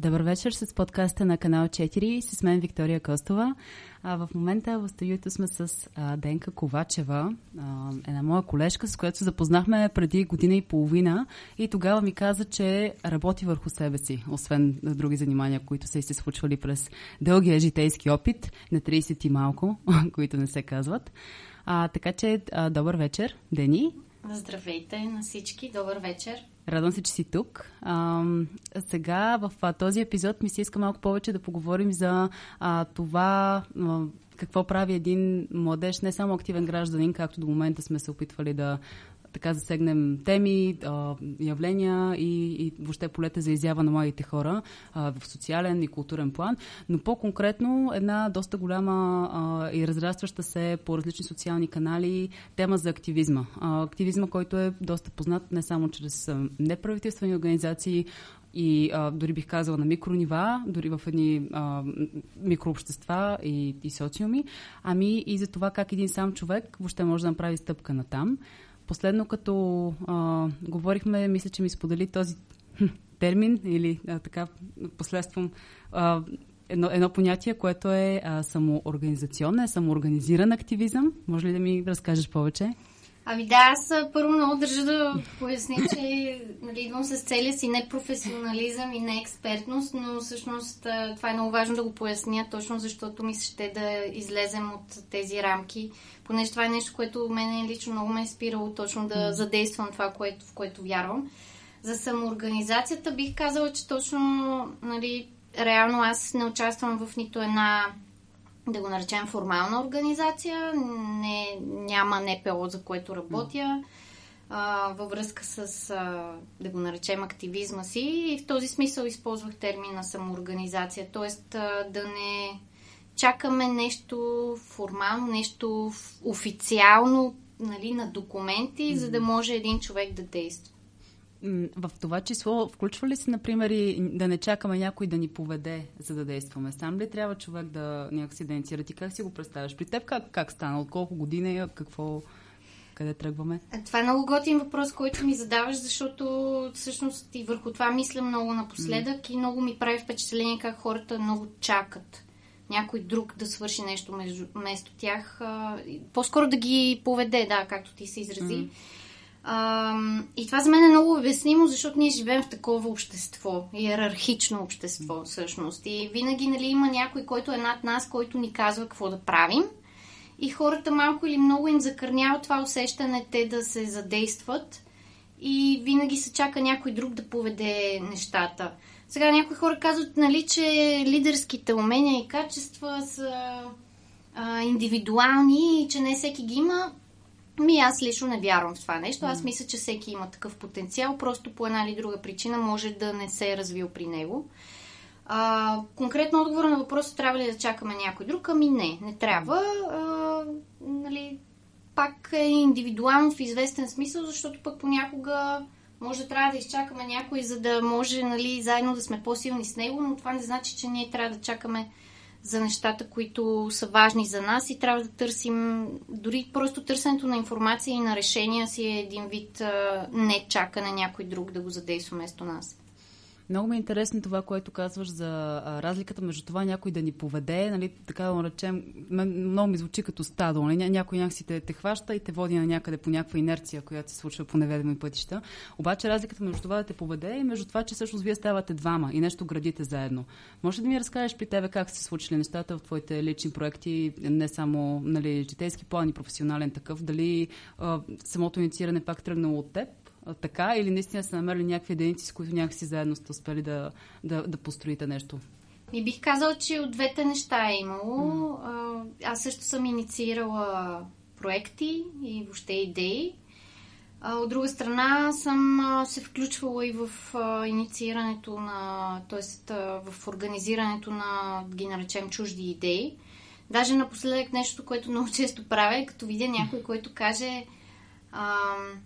Добър вечер с подкаста на канал 4 с мен Виктория Костова. А, в момента в студиото сме с Денка Ковачева, една моя колежка, с която се запознахме преди година и половина и тогава ми каза, че работи върху себе си, освен други занимания, които са и се случвали през дългия житейски опит, на 30 и малко, които не се казват. А, така че, добър вечер, Дени. Здравейте на всички, добър вечер. Радвам се, че си тук. А, сега в а, този епизод ми се иска малко повече да поговорим за а, това а, какво прави един младеж, не само активен гражданин, както до момента сме се опитвали да така засегнем теми, явления и, и въобще полета за изява на младите хора в социален и културен план, но по-конкретно една доста голяма и разрастваща се по различни социални канали тема за активизма. Активизма, който е доста познат не само чрез неправителствени организации, и а, дори бих казала на микронива, дори в едни а, микрообщества и, и социуми, ами и за това как един сам човек въобще може да направи стъпка на там. Последно, като а, говорихме, мисля, че ми сподели този термин или а, така последствам а, едно, едно понятие, което е а, самоорганизационен, самоорганизиран активизъм. Може ли да ми разкажеш повече? Ами да, аз първо много държа да поясня, че нали, идвам с целия си непрофесионализъм и неекспертност, но всъщност това е много важно да го поясня, точно защото ми ще да излезем от тези рамки, понеже това е нещо, което мен лично много ме е спирало точно да задействам това, което, в което вярвам. За самоорганизацията бих казала, че точно нали, реално аз не участвам в нито една да го наречем формална организация. Не, няма НПО, за което работя. А, във връзка с, а, да го наречем, активизма си. И в този смисъл използвах термина самоорганизация. Тоест а, да не чакаме нещо формално, нещо официално нали, на документи, mm-hmm. за да може един човек да действа. В това число включва ли се, например, и да не чакаме някой да ни поведе, за да действаме? Сам ли трябва човек да някакси да инициира? Ти как си го представяш? При теб как, как стана? От колко години? Какво, къде тръгваме? Това е много готин въпрос, който ми задаваш, защото всъщност и върху това мисля много напоследък mm. и много ми прави впечатление как хората много чакат някой друг да свърши нещо между, вместо тях. По-скоро да ги поведе, да, както ти се изрази. Mm. И това за мен е много обяснимо, защото ние живеем в такова общество, иерархично общество всъщност. И винаги нали, има някой, който е над нас, който ни казва какво да правим. И хората малко или много им закърнява това усещане те да се задействат и винаги се чака някой друг да поведе нещата. Сега някои хора казват, нали, че лидерските умения и качества са а, индивидуални и че не всеки ги има. Ми аз лично не вярвам в това нещо. Аз мисля, че всеки има такъв потенциал, просто по една или друга причина може да не се е развил при него. А, конкретно отговора на въпроса трябва ли да чакаме някой друг? Ами не, не трябва. А, нали, пак е индивидуално в известен смисъл, защото пък понякога може да трябва да изчакаме някой, за да може нали, заедно да сме по-силни с него, но това не значи, че ние трябва да чакаме за нещата, които са важни за нас и трябва да търсим, дори просто търсенето на информация и на решения си е един вид а, не чакане някой друг да го задейства вместо нас. Много ми е интересно това, което казваш за разликата между това някой да ни поведе, нали, така да наречем, много ми звучи като стадо, нали, някой някакси те, те хваща и те води на някъде по някаква инерция, която се случва по неведоми пътища. Обаче разликата между това да те поведе и между това, че всъщност вие ставате двама и нещо градите заедно. Може да ми разкажеш при тебе как се случили нещата в твоите лични проекти, не само нали, житейски план и професионален такъв, дали а, самото иницииране пак тръгнало от теб така или наистина са намерили някакви единици, с които някакси заедно сте успели да, да, да построите нещо? И бих казал, че от двете неща е имало. Mm. Аз също съм инициирала проекти и въобще идеи. От друга страна съм се включвала и в инициирането на, т.е. в организирането на, ги наречем, чужди идеи. Даже напоследък нещо, което много често правя, като видя някой, който каже а,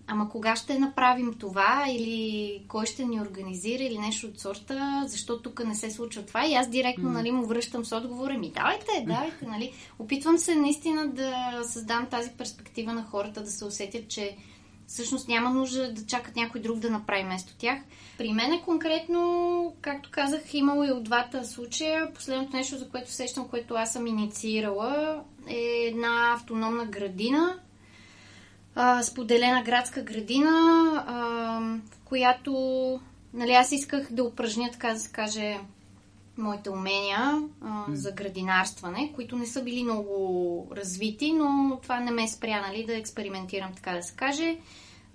ама кога ще направим това или кой ще ни организира или нещо от сорта, защо тук не се случва това и аз директно mm. нали, му връщам с отговора ми давайте, давайте, нали. Опитвам се наистина да създам тази перспектива на хората, да се усетят, че всъщност няма нужда да чакат някой друг да направи вместо тях. При мен е конкретно, както казах, имало и от двата случая. Последното нещо, за което сещам, което аз съм инициирала, е една автономна градина, а, споделена градска градина, а, в която нали, аз исках да упражня, така да се каже, моите умения а, за градинарстване, които не са били много развити, но това не ме спря нали, да експериментирам, така да се каже.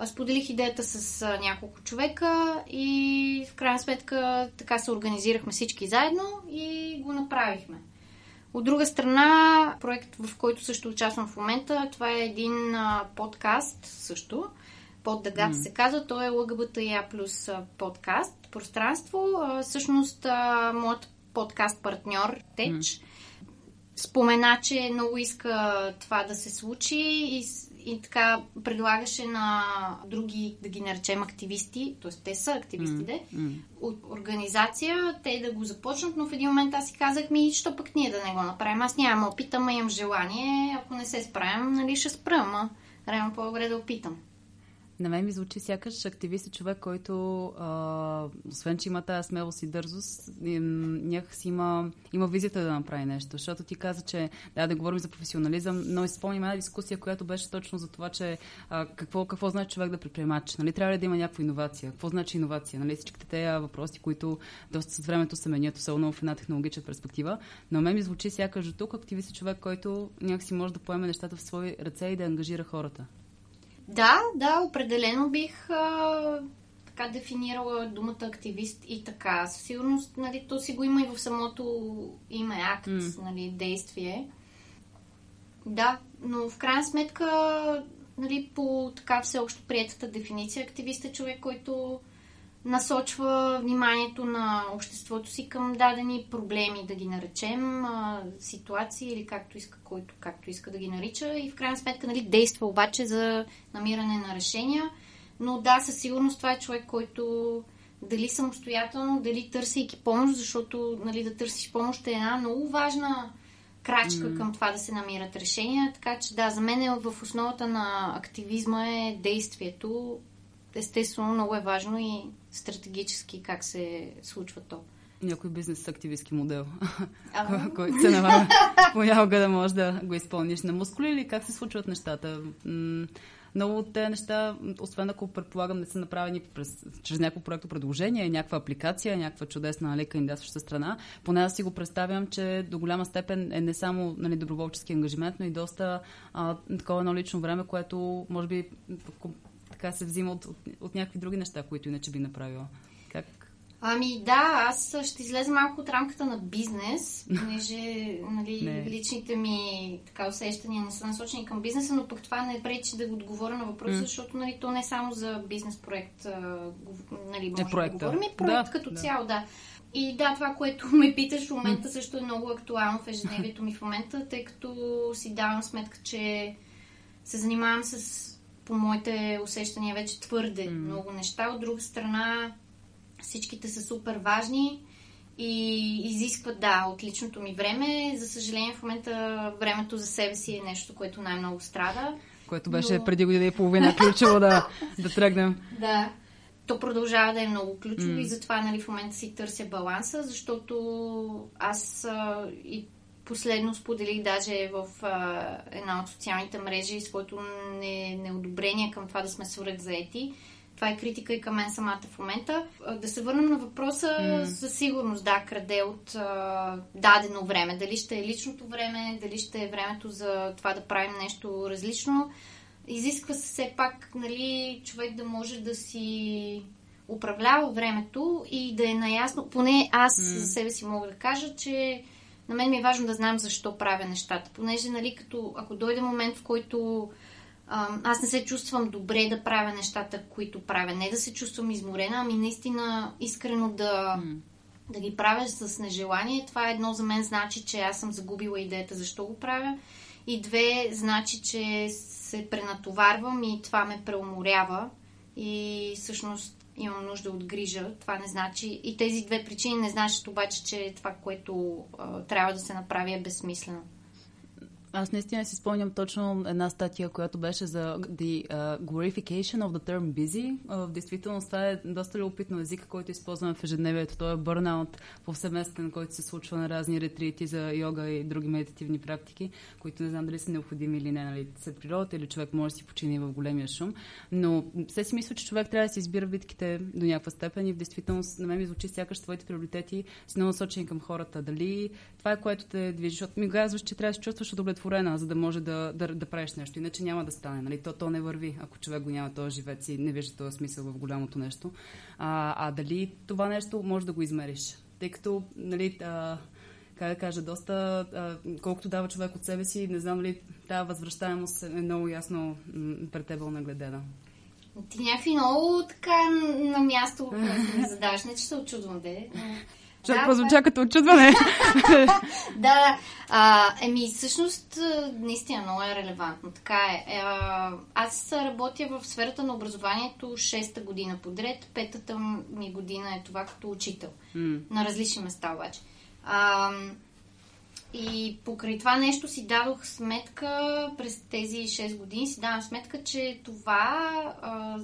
Споделих идеята с а, няколко човека и в крайна сметка така се организирахме всички заедно и го направихме. От друга страна, проект, в който също участвам в момента, това е един а, подкаст също. Под дъгата mm. се казва. Той е ЛГБТЯ плюс подкаст, пространство. А, всъщност, а, моят подкаст партньор Теч mm. спомена, че много иска това да се случи и и така предлагаше на други, да ги наречем активисти, т.е. те са активистите, mm. от организация, те да го започнат, но в един момент аз си казах ми, що пък ние да не го направим. Аз нямам опит, ама имам желание, ако не се справям, нали ще спра, ама реално по-добре да опитам. На мен ми звучи сякаш активист е човек, който а, освен, че има тази смелост и дързост, някакси има, има визията да направи нещо. Защото ти каза, че да, да говорим за професионализъм, но изпълним една дискусия, която беше точно за това, че а, какво, какво значи човек да предприемач. Нали, трябва ли да има някаква иновация? Какво значи иновация? Нали, всичките тези въпроси, които доста с времето се менят, особено в една технологична перспектива. Но мен ми звучи сякаш до тук активист е човек, който някакси може да поеме нещата в свои ръце и да ангажира хората. Да, да, определено бих а, така дефинирала думата активист и така. Със сигурност, нали, то си го има и в самото име акт, mm. нали, действие. Да, но в крайна сметка, нали, по така всеобщо приятата дефиниция, активист е човек, който насочва вниманието на обществото си към дадени проблеми, да ги наречем, ситуации или както иска, който както иска да ги нарича и в крайна сметка нали, действа обаче за намиране на решения. Но да, със сигурност това е човек, който дали самостоятелно, дали търсейки помощ, защото нали, да търсиш помощ е една много важна крачка mm. към това да се намират решения. Така че да, за мен е в основата на активизма е действието. Естествено, много е важно и стратегически как се случва то. Някой бизнес активистски модел, който се налага понякога да можеш да го изпълниш. На мускули или как се случват нещата. Много от тези неща, освен ако предполагам, не са направени през, чрез някакво проекто предложение, някаква апликация, някаква чудесна нали, кандидатстваща страна, поне аз си го представям, че до голяма степен е не само нали, доброволчески ангажимент, но и доста а, такова едно лично време, което може би така се взима от, от, от някакви други неща, които иначе би направила. Как? Ами да, аз ще излеза малко от рамката на бизнес, понеже нали, личните ми така, усещания не са насочени към бизнеса, но пък това не пречи да го отговоря на въпроса, mm. защото нали, то не е само за бизнес проект, нали, може е проекта. да говорим, и проект да, като да. цяло, да. И да, това, което ме питаш в момента също е много актуално в ежедневието ми в момента, тъй като си давам сметка, че се занимавам с по моите усещания вече твърде mm. много неща. От друга страна, всичките са супер важни и изискват, да, от личното ми време. За съжаление, в момента времето за себе си е нещо, което най-много страда. Което беше но... преди година и половина ключово да, да тръгнем. Да. То продължава да е много ключово mm. и затова нали, в момента си търся баланса, защото аз а, и Последно споделих даже в а, една от социалните мрежи своето не, неодобрение към това да сме свръхзаети. Това е критика и към мен самата в момента. Да се върнем на въпроса, mm. със сигурност да, краде от а, дадено време. Дали ще е личното време, дали ще е времето за това да правим нещо различно. Изисква се все пак нали, човек да може да си управлява времето и да е наясно. Поне аз mm. за себе си мога да кажа, че на мен ми е важно да знам защо правя нещата. Понеже, нали, като ако дойде момент, в който аз не се чувствам добре да правя нещата, които правя, не да се чувствам изморена, ами наистина искрено да, mm. да ги правя с нежелание, това едно за мен значи, че аз съм загубила идеята защо го правя. И две, значи, че се пренатоварвам и това ме преуморява и всъщност имам нужда от грижа. Това не значи. И тези две причини не значат обаче, че това, което а, трябва да се направи е безсмислено. Аз наистина си спомням точно една статия, която беше за the glorification of the term busy. В действителност това е доста любопитно език, който използваме в ежедневието. Той е бърнаут повсеместен, който се случва на разни ретрити за йога и други медитативни практики, които не знам дали са необходими или не, нали, след природата или човек може да си почини в големия шум. Но все си мисля, че човек трябва да си избира битките до някаква степен и в действителност на мен ми звучи сякаш твоите приоритети са насочени към хората. Дали това е което те движи, защото ми казваш, че трябва да се чувстваш удовлетворен удовлетворена, за да може да, да, да правиш нещо. Иначе няма да стане. Нали? То, то не върви, ако човек го няма този живец и не вижда този смисъл в голямото нещо. А, а дали това нещо може да го измериш? Тъй като, нали, а, как да кажа, доста, а, колкото дава човек от себе си, не знам ли, тази възвръщаемост е много ясно пред теб нагледена. Ти някакви много така на място ми задаш, не че се очудвам, де. Човек да, прозвуча като очудване. да, а, еми всъщност наистина много е релевантно. Така е. А, аз работя в сферата на образованието 6-та година подред, петата ми година е това като учител. Mm. На различни места обаче. А, и покрай това нещо си дадох сметка през тези 6 години, си давам сметка, че това а,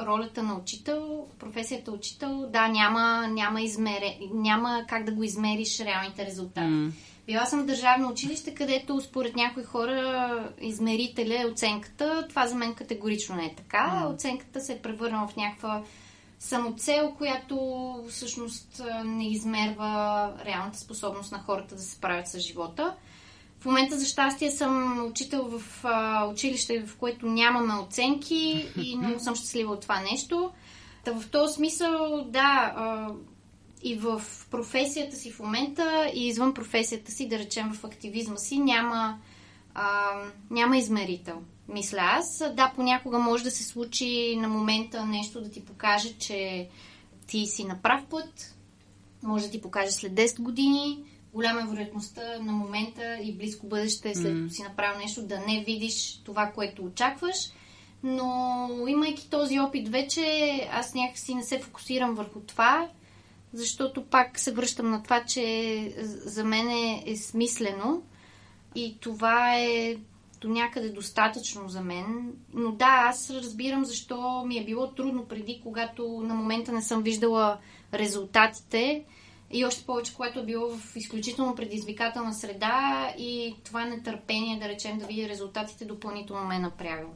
ролята на учител, професията учител, да, няма, няма, измере, няма как да го измериш реалните резултати. Mm. Била съм в държавно училище, където според някои хора измерителя е оценката. Това за мен категорично не е така. Mm. Оценката се е превърнала в някаква самоцел, която всъщност не измерва реалната способност на хората да се справят с живота. В момента, за щастие, съм учител в а, училище, в което нямаме оценки и много съм щастлива от това нещо. Та в този смисъл, да, а, и в професията си в момента, и извън професията си, да речем в активизма си, няма, а, няма измерител. Мисля аз. Да, понякога може да се случи на момента нещо да ти покаже, че ти си на прав път. Може да ти покаже след 10 години голяма е вероятността на момента и близко бъдеще, след като си направил нещо, да не видиш това, което очакваш. Но имайки този опит вече, аз някакси не се фокусирам върху това, защото пак се връщам на това, че за мен е, е смислено и това е до някъде достатъчно за мен. Но да, аз разбирам защо ми е било трудно преди, когато на момента не съм виждала резултатите и още повече, което е било в изключително предизвикателна среда и това нетърпение, да речем, да видя резултатите, допълнително ме е напрягало.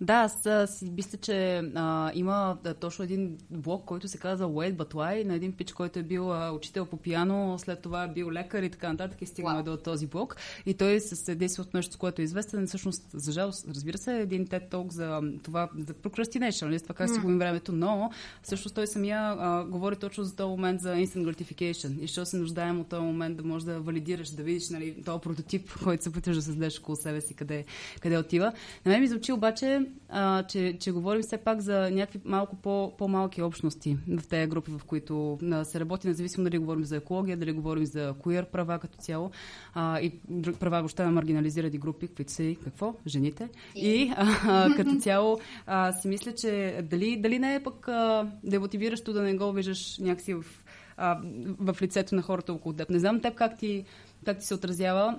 Да, аз си мисля, че а, има да, точно един блог, който се казва Wait But Why, на един пич, който е бил а, учител по пиано, след това е бил лекар и така нататък и стигнал wow. до този блог. И той се действа от нещо, с което е известен. Всъщност, за жалост, разбира се, един TED Talk за това, за procrastination, нали, това как си губим времето, но всъщност той самия а, говори точно за този момент за instant gratification и що се нуждаем от този момент да можеш да валидираш, да видиш нали, този прототип, който се опитваш да създадеш около себе си, къде, къде отива. На мен ми звучи обаче а, че, че говорим все пак за някакви малко по, по-малки общности в тези групи, в които а, се работи, независимо дали говорим за екология, дали говорим за queer права като цяло а, и права въобще на маргинализирани групи, които са и какво? Жените. И а, а, като цяло а, си мисля, че дали, дали не е пък а, демотивиращо да не го виждаш някакси в, а, в лицето на хората около теб. Не знам теб как ти, как ти се отразява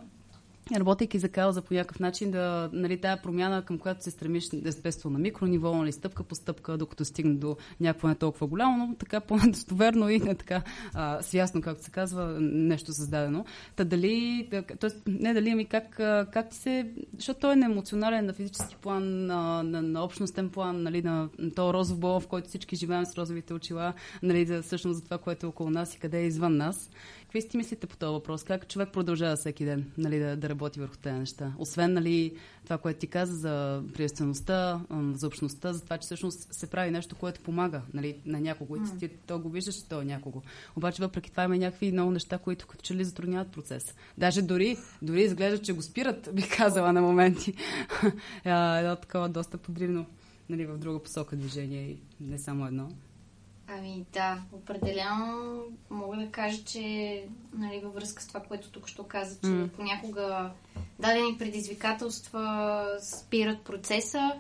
работейки за кауза по някакъв начин, да, нали, тая промяна, към която се стремиш, естествено, на микрониво, нали, стъпка по стъпка, докато стигне до някакво не толкова голямо, но така по-достоверно и не така а, свясно, както се казва, нещо създадено. Та дали, т.е. не дали, ами как, как ти се, защото той е на емоционален, на физически план, на, на, на общностен план, нали, на, на този розов бол, в който всички живеем с розовите очила, нали, за, всъщност за това, което е около нас и къде е извън нас. Какви сте мислите по този въпрос? Как човек продължава всеки ден нали, да, да работи върху тези неща? Освен нали, това, което ти каза за приемствеността, за общността, за това, че всъщност се прави нещо, което помага нали, на някого. Mm. И ти то го виждаш, то е някого. Обаче въпреки това има някакви много неща, които като че ли затрудняват процес. Даже дори, дори изглежда, че го спират, бих казала на моменти. Едно такова доста подривно нали, в друга посока движение и не само едно. Ами да, определено мога да кажа, че нали, във връзка с това, което тук ще каза, че mm. понякога дадени предизвикателства спират процеса.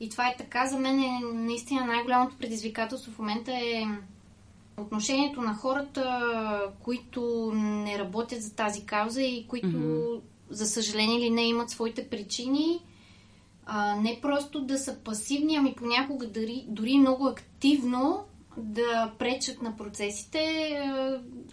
И това е така. За мен е наистина най-голямото предизвикателство в момента е отношението на хората, които не работят за тази кауза и които, mm-hmm. за съжаление или не, имат своите причини. А, не просто да са пасивни, ами понякога дори, дори много активно да пречат на процесите.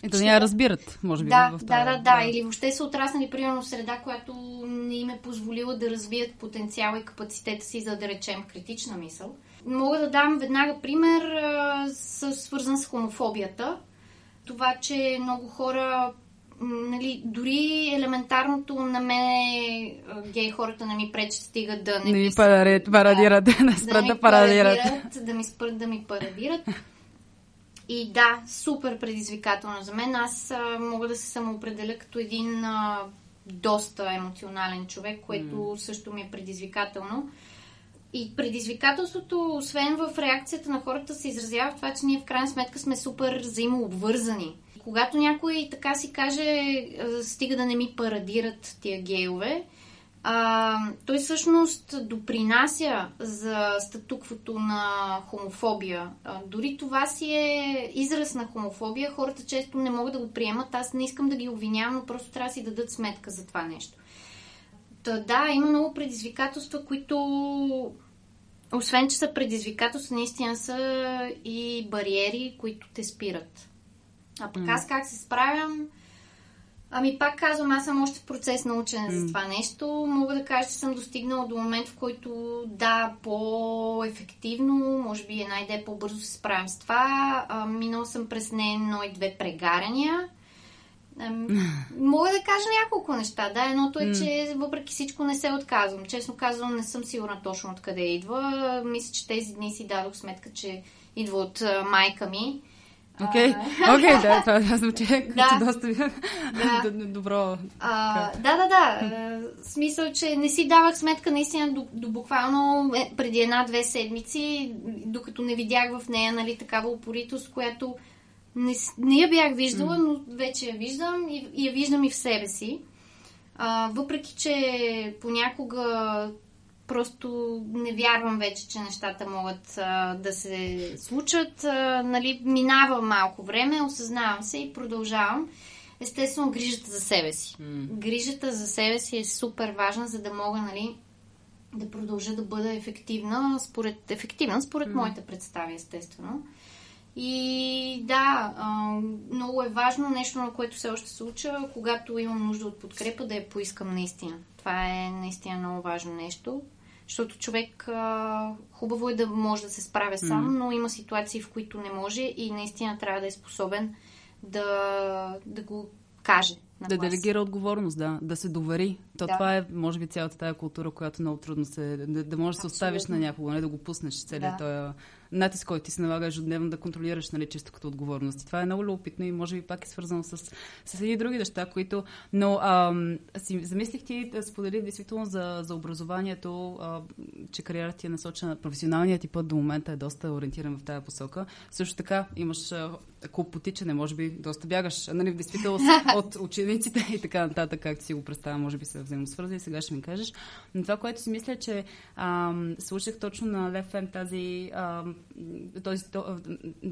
И да не я разбират, може би. Да, в това. да, да, да. Или въобще са отраснали, примерно, в среда, която не им е позволила да развият потенциала и капацитета си, за да речем критична мисъл. Мога да дам веднага пример, свързан с хомофобията. Това, че много хора нали, дори елементарното на мен гей хората не ми пречат, стигат да не, не ми парадират, парадират, да, да спрат да, да парадират. Да ми спрат да ми парадират. И да, супер предизвикателно за мен. Аз а, мога да се самоопределя като един а, доста емоционален човек, което mm. също ми е предизвикателно. И предизвикателството, освен в реакцията на хората, се изразява в това, че ние в крайна сметка сме супер взаимообвързани. Когато някой така си каже, стига да не ми парадират тия гейове, а, той всъщност допринася за статуквото на хомофобия. А, дори това си е израз на хомофобия. Хората често не могат да го приемат. Аз не искам да ги обвинявам, но просто трябва да си дадат сметка за това нещо. Та, да, има много предизвикателства, които освен, че са предизвикателства, наистина са и бариери, които те спират. А пък аз как се справям? Ами пак казвам, аз съм още в процес на учене mm. за това нещо. Мога да кажа, че съм достигнала до момент, в който да, по-ефективно, може би една идея по-бързо се справям с това. А, минал съм през не едно и две прегаряния. А, мога да кажа няколко неща. Да, едното е, че въпреки всичко не се отказвам. Честно казвам, не съм сигурна точно откъде идва. Мисля, че тези дни си дадох сметка, че идва от майка ми Окей, okay, да, това звучи да. доста добро. Да, да, да. Смисъл, че не си давах сметка наистина до, до буквално е, преди една-две седмици, докато не видях в нея нали, такава упоритост, която не, не я бях виждала, но вече я виждам и, и я виждам и в себе си. А, въпреки, че понякога просто не вярвам вече, че нещата могат а, да се случат. А, нали, минава малко време, осъзнавам се и продължавам. Естествено, грижата за себе си. Mm. Грижата за себе си е супер важна, за да мога нали, да продължа да бъда ефективна, според, ефективна според mm. моите представи, естествено. И да, много е важно нещо, на което все още се уча, когато имам нужда от подкрепа, да я поискам наистина. Това е наистина много важно нещо. Защото човек а, хубаво е да може да се справя сам, mm. но има ситуации, в които не може и наистина трябва да е способен да, да го каже. да глас. делегира отговорност, да, да се довери. То да. това е, може би, цялата тази култура, която много трудно се. да, да можеш да се оставиш на някого, не да го пуснеш целият да. този натиск, който ти се налага ежедневно да контролираш, нали, чисто като отговорност. И това е много любопитно и може би пак е свързано с, с едни други неща, които... Но ам, си замислих ти да сподели действително за, за образованието, а, че кариерата ти е насочена, професионалният ти път до момента е доста ориентиран в тази посока. Също така имаш клуб потичане, може би доста бягаш, нали, в действителност от учениците и така нататък, както си го представя, може би се взаимосвързани, сега ще ми кажеш. Но това, което си мисля, че ам, слушах точно на Лев тази ам, този,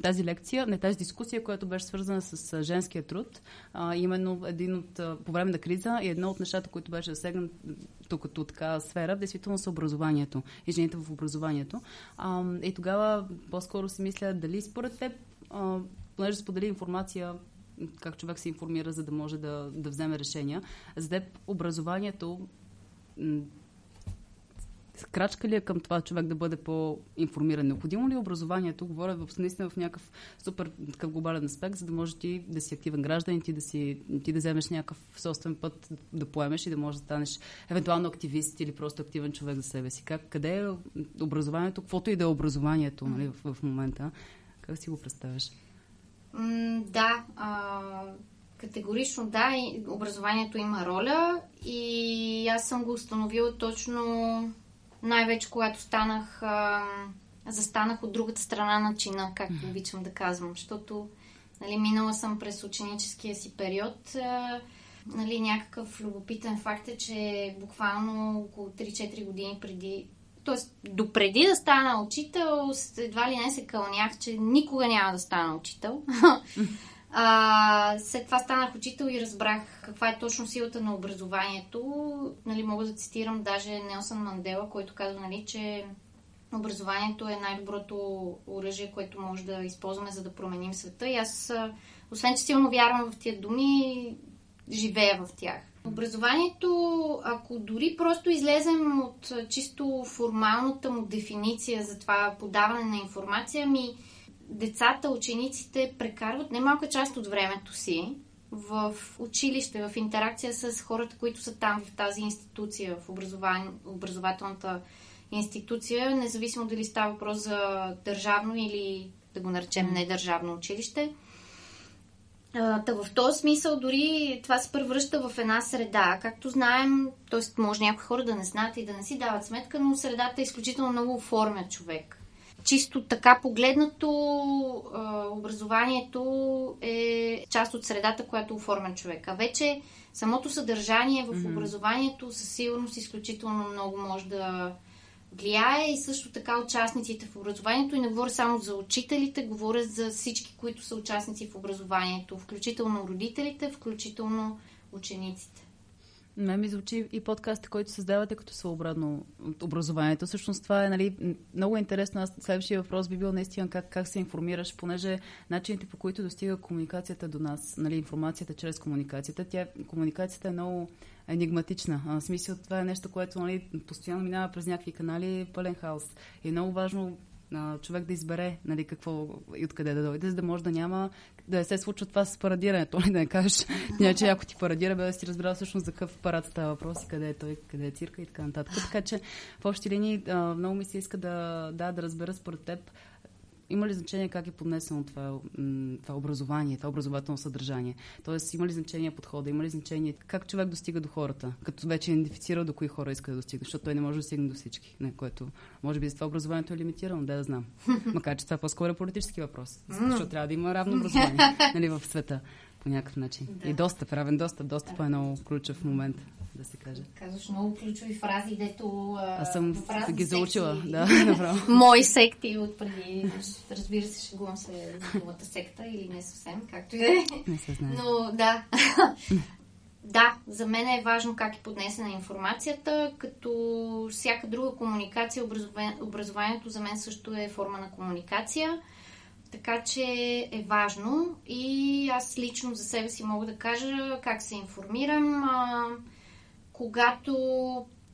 тази лекция, не тази дискусия, която беше свързана с женския труд. А, именно един от, по време на криза и едно от нещата, които беше засегнат тук като така сфера, действително са образованието и жените в образованието. А, и тогава по-скоро си мисля дали според теб, понеже сподели информация как човек се информира, за да може да, да вземе решения. За теб образованието крачка ли е към това човек да бъде по-информиран? Необходимо ли е образованието? Говоря в, наистина в някакъв супер такъв глобален аспект, за да може ти да си активен гражданин, ти да, си, ти да вземеш някакъв собствен път да поемеш и да можеш да станеш евентуално активист или просто активен човек за себе си. Как, къде е образованието? Каквото и да е образованието нали, в, в момента? Как си го представяш? Да, а, категорично да, образованието има роля и аз съм го установила точно най-вече когато станах а, застанах от другата страна на чина, както обичам да казвам, защото нали, минала съм през ученическия си период. А, нали, някакъв любопитен факт е, че буквално около 3-4 години преди Тоест, допреди да стана учител, едва ли не се кълнях, че никога няма да стана учител. А, след това станах учител и разбрах каква е точно силата на образованието. Нали, мога да цитирам даже Нелсън Мандела, който казва, нали, че образованието е най-доброто оръжие, което може да използваме, за да променим света. И аз, освен че силно вярвам в тия думи, живея в тях. Образованието, ако дори просто излезем от чисто формалната му дефиниция за това подаване на информация, ми децата, учениците прекарват немалка част от времето си в училище, в интеракция с хората, които са там в тази институция, в образование, образователната институция, независимо дали става въпрос за държавно или да го наречем недържавно училище. Та в този смисъл дори това се превръща в една среда. Както знаем, т.е. може някои хора да не знаят и да не си дават сметка, но средата е изключително много оформя човек. Чисто така погледнато, образованието е част от средата, която оформя човек. А вече самото съдържание в образованието със сигурност изключително много може да влияе и също така участниците в образованието. И не говоря само за учителите, говоря за всички, които са участници в образованието, включително родителите, включително учениците. Ме ми звучи и подкаста, който създавате като своеобразно образованието. Всъщност това е нали, много интересно. Аз следващия въпрос би бил наистина как, как се информираш, понеже начините по които достига комуникацията до нас, нали, информацията чрез комуникацията, тя, комуникацията е много енигматична. А, в смисъл това е нещо, което нали, постоянно минава през някакви канали, пълен хаос. И е много важно а, човек да избере нали, какво и откъде да дойде, за да може да няма да се случва това с парадирането, нали, да не кажеш, че ако ти парадира, бе да си разбрал всъщност за какъв парад става въпрос и къде е той, къде е цирка и така нататък. Така че в общи линии а, много ми се иска да, да, да разбера според теб има ли значение как е поднесено това, това образование, това образователно съдържание? Тоест, има ли значение подхода, има ли значение как човек достига до хората, като вече е идентифицирал до кои хора иска да достигне, защото той не може да стигне до всички, не, което може би за това образованието е лимитирано, да, да знам. Макар, че това е по-скоро е политически въпрос, защото трябва да има равно образование нали, в света по някакъв начин. Да. И достъп, равен достъп. Достъп да. е много ключов момент, да се каже. Казваш много ключови фрази, дето... Аз съм ги заучила, секти, да, направо. Мои секти от преди. Разбира се, шегувам се за думата секта или не съвсем, както и да е. Не се знае. Но да. Да, за мен е важно как е поднесена информацията, като всяка друга комуникация, образованието за мен също е форма на комуникация. Така че е важно и аз лично за себе си мога да кажа как се информирам. А, когато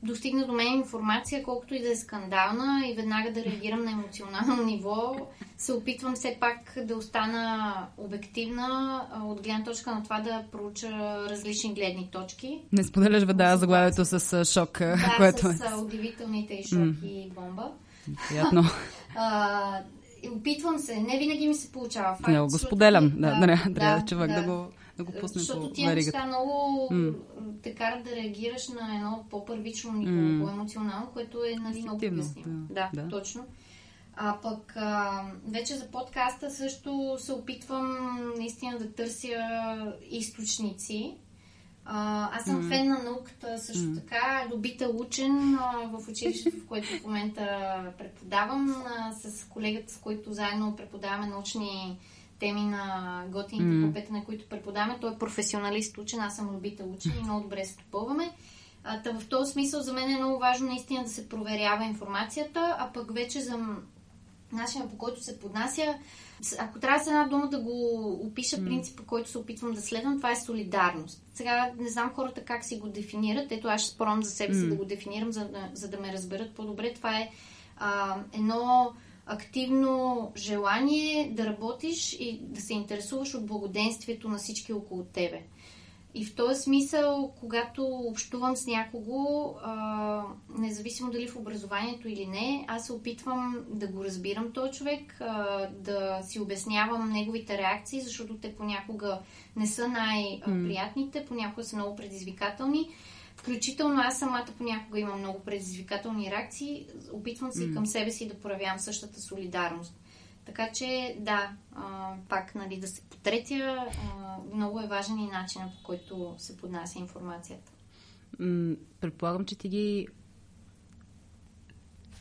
достигна до мен информация, колкото и да е скандална и веднага да реагирам на емоционално ниво, се опитвам все пак да остана обективна от гледна точка на това да проуча различни гледни точки. Не споделяш веднага заглавието с шок, да, което с е. удивителните и шок mm. и бомба. Приятно. а, опитвам се, не винаги ми се получава. Факт, не, го споделям, да, да, да, трябва да, човек да, да го да го пуснем Защото тия неща много mm. те карат да реагираш на едно по-първично ниво, mm. по-емоционално, което е нали, много обяснимо. Да, да, да, точно. А пък а, вече за подкаста също се опитвам наистина да търся източници, а, аз съм mm. фен на науката също mm. така, любител учен а, в училището, в което в момента преподавам, а, с колегата, с който заедно преподаваме научни теми на готините mm. купета, на които преподаваме. Той е професионалист учен, аз съм любител учен и много добре се допълваме. Та в този смисъл за мен е много важно наистина да се проверява информацията, а пък вече за начина по който се поднася, ако трябва с една дума да го опиша принципа, който се опитвам да следвам, това е солидарност. Сега не знам хората как си го дефинират. Ето аз ще спорам за себе си mm. да го дефинирам, за да, за да ме разберат по-добре. Това е а, едно активно желание да работиш и да се интересуваш от благоденствието на всички около тебе. И в този смисъл, когато общувам с някого, а, независимо дали в образованието или не, аз се опитвам да го разбирам този човек, а, да си обяснявам неговите реакции, защото те понякога не са най-приятните, понякога са много предизвикателни. Включително аз самата понякога имам много предизвикателни реакции. Опитвам се и към себе си да проявявам същата солидарност. Така че, да, а, пак, нали, да се потретя, а, много е важен и начинът по който се поднася информацията. Предполагам, че ти ги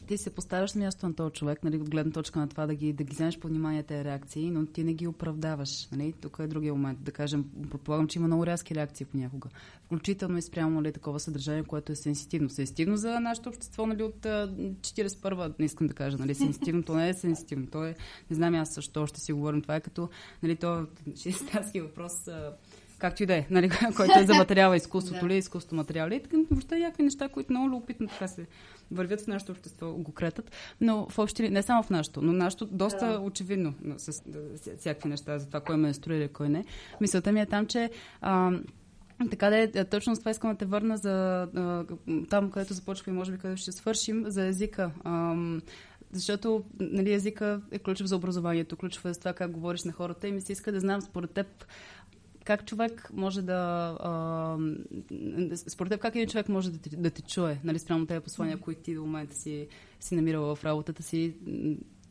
ти се поставяш на място на този човек, нали, от гледна точка на това да ги, да ги вземеш по внимание тези реакции, но ти не ги оправдаваш. Нали? Тук е другия момент. Да кажем, предполагам, че има много рязки реакции понякога. Включително и спрямо нали, такова съдържание, което е сенситивно. Сенситивно за нашето общество нали, от 41-а, не искам да кажа. Нали, сенситивно, то не е сенситивно. То е, не знам аз също, ще си говорим. Това е като нали, то 60 въпрос както и да е, нали, който е за материала, изкуството да. ли, изкуство материали. И така, въобще някакви неща, които много любопитно така се вървят в нашето общество, го кретат. Но в общи, не само в нашото, но нашето доста да. очевидно с, всякакви неща за това, кой менструира, кой не. Мисълта ми е там, че а, така да е, точно с това искам да те върна за а, там, където започваме и може би където ще свършим, за езика. А, защото нали, езика е ключов за образованието, ключов е за това как говориш на хората и ми се иска да знам според теб как човек може да... А, според теб, как един човек може да, да те чуе, нали, спрямо тези послания, които ти до момента си, си намирала в работата си,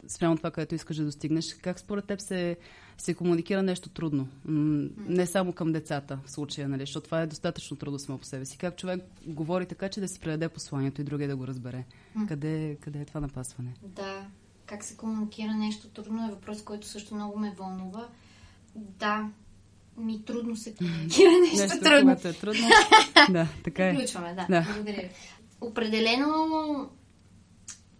спрямо това, което искаш да достигнеш, как според теб се, се комуникира нещо трудно? Не само към децата в случая, нали, защото това е достатъчно трудно само по себе си. Как човек говори така, че да си предаде посланието и другия да го разбере? Къде, къде е това напасване? Да, как се комуникира нещо трудно е въпрос, който също много ме вълнува. Да, ми трудно се комуникира нещо, нещо трудно. е трудно. да, така е. Включваме, да. да. Благодаря ви. Определено,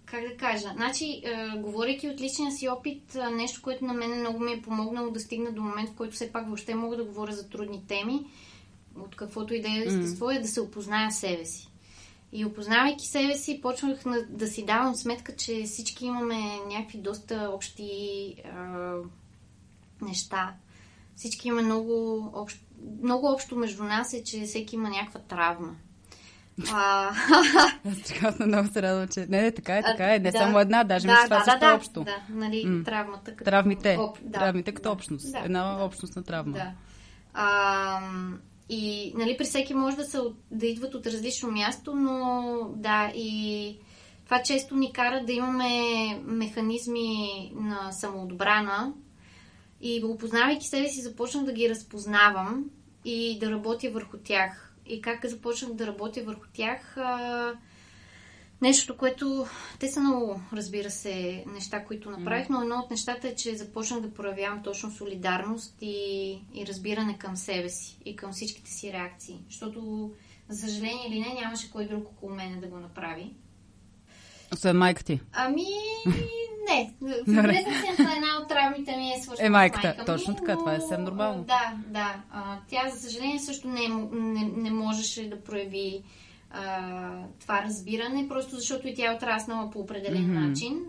как да кажа, значи, е, говорейки от личния си опит, е, нещо, което на мен много ми е помогнало да стигна до момент, в който все пак въобще мога да говоря за трудни теми, от каквото и да е естество, mm. е да се опозная себе си. И опознавайки себе си, почнах да си давам сметка, че всички имаме някакви доста общи е, неща всички има много общо, много общо между нас е, че всеки има някаква травма. А... Аз страхотно много се радвам, че... Не, така е, така е. Не да, само една, даже да, мисля, това да, също да, е общо. Да, нали, mm. травмата като... Травмите. Об... Да, Травмите като да, общност. Да, една да, общностна травма. Да. А, и, нали, при всеки може да, са, да идват от различно място, но да, и това често ни кара да имаме механизми на самоотбрана, и опознавайки себе си, започнах да ги разпознавам и да работя върху тях. И как започнах да работя върху тях? А, нещо, което... Те са много, разбира се, неща, които направих, но едно от нещата е, че започнах да проявявам точно солидарност и, и разбиране към себе си и към всичките си реакции. Защото, за съжаление или не, нямаше кой друг около мене да го направи. Освен майка ти? Ами, не. Влезницата на една от травмите ми е свършена е, майката. Майка Точно ми, така, но... това е съвсем нормално. Да, да. А, тя, за съжаление, също не, не, не можеше да прояви а, това разбиране, просто защото и тя е отраснала по определен mm-hmm. начин.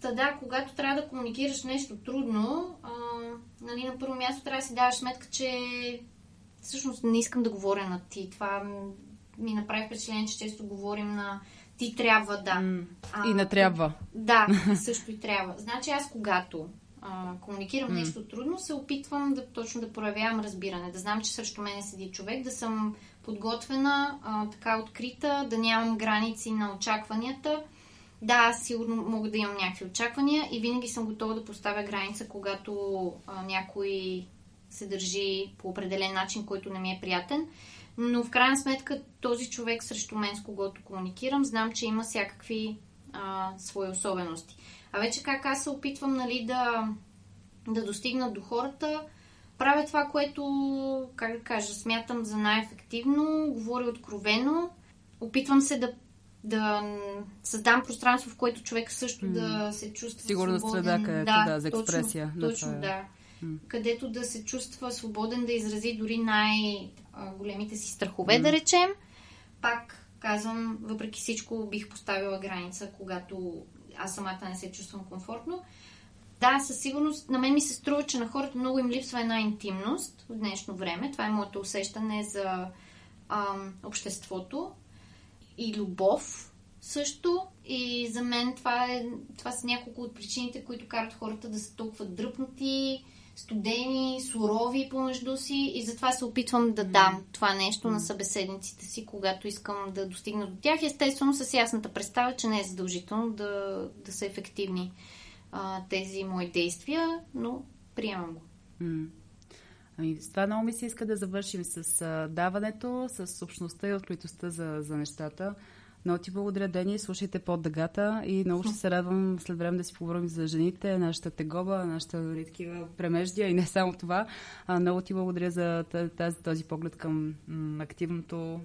Та да, когато трябва да комуникираш нещо трудно, а, нали, на първо място трябва да си даваш сметка, че всъщност не искам да говоря на ти. Това ми направи впечатление, че често говорим на ти трябва да. Mm. А, и не трябва. Да, също и трябва. Значи аз когато а, комуникирам mm. нещо трудно, се опитвам да точно да проявявам разбиране, да знам, че срещу мене седи човек, да съм подготвена, а, така открита, да нямам граници на очакванията. Да, аз сигурно мога да имам някакви очаквания и винаги съм готова да поставя граница, когато а, някой се държи по определен начин, който не ми е приятен но в крайна сметка този човек срещу мен, с когото комуникирам, знам, че има всякакви а, свои особености. А вече как аз се опитвам нали, да, да достигна до хората, правя това, което, как да кажа, смятам за най-ефективно, говоря откровено, опитвам се да да създам пространство, в което човек също mm. да се чувства Сигурна свободен. среда, където да, да, за експресия. Точно, точно да. Където да се чувства свободен да изрази дори най- големите си страхове, да речем. Пак казвам, въпреки всичко бих поставила граница, когато аз самата не се чувствам комфортно. Да, със сигурност на мен ми се струва, че на хората много им липсва една интимност в днешно време. Това е моето усещане за ам, обществото и любов също. И за мен това, е, това са няколко от причините, които карат хората да са толкова дръпнати, студени, сурови помежду си и затова се опитвам да дам това нещо на събеседниците си, когато искам да достигна до тях. Естествено, с ясната представа, че не е задължително да, да са ефективни а, тези мои действия, но приемам го. Ами, с това много ми се иска да завършим с а, даването, с общността и откритостта за, за нещата. Много ти благодаря, Дени. Слушайте под дъгата и много ще се радвам след време да си поговорим за жените, нашата тегоба, нашата такива премеждия и не само това. А, много ти благодаря за тази, този поглед към активното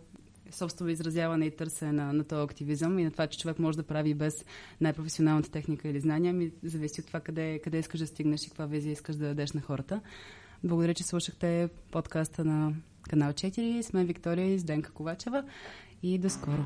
собствено изразяване и търсене на, на този активизъм и на това, че човек може да прави без най-професионалната техника или знания, ми зависи от това къде, къде искаш да стигнеш и каква визия искаш да дадеш на хората. Благодаря, че слушахте подкаста на канал 4. С мен Виктория и с Ковачева и до скоро.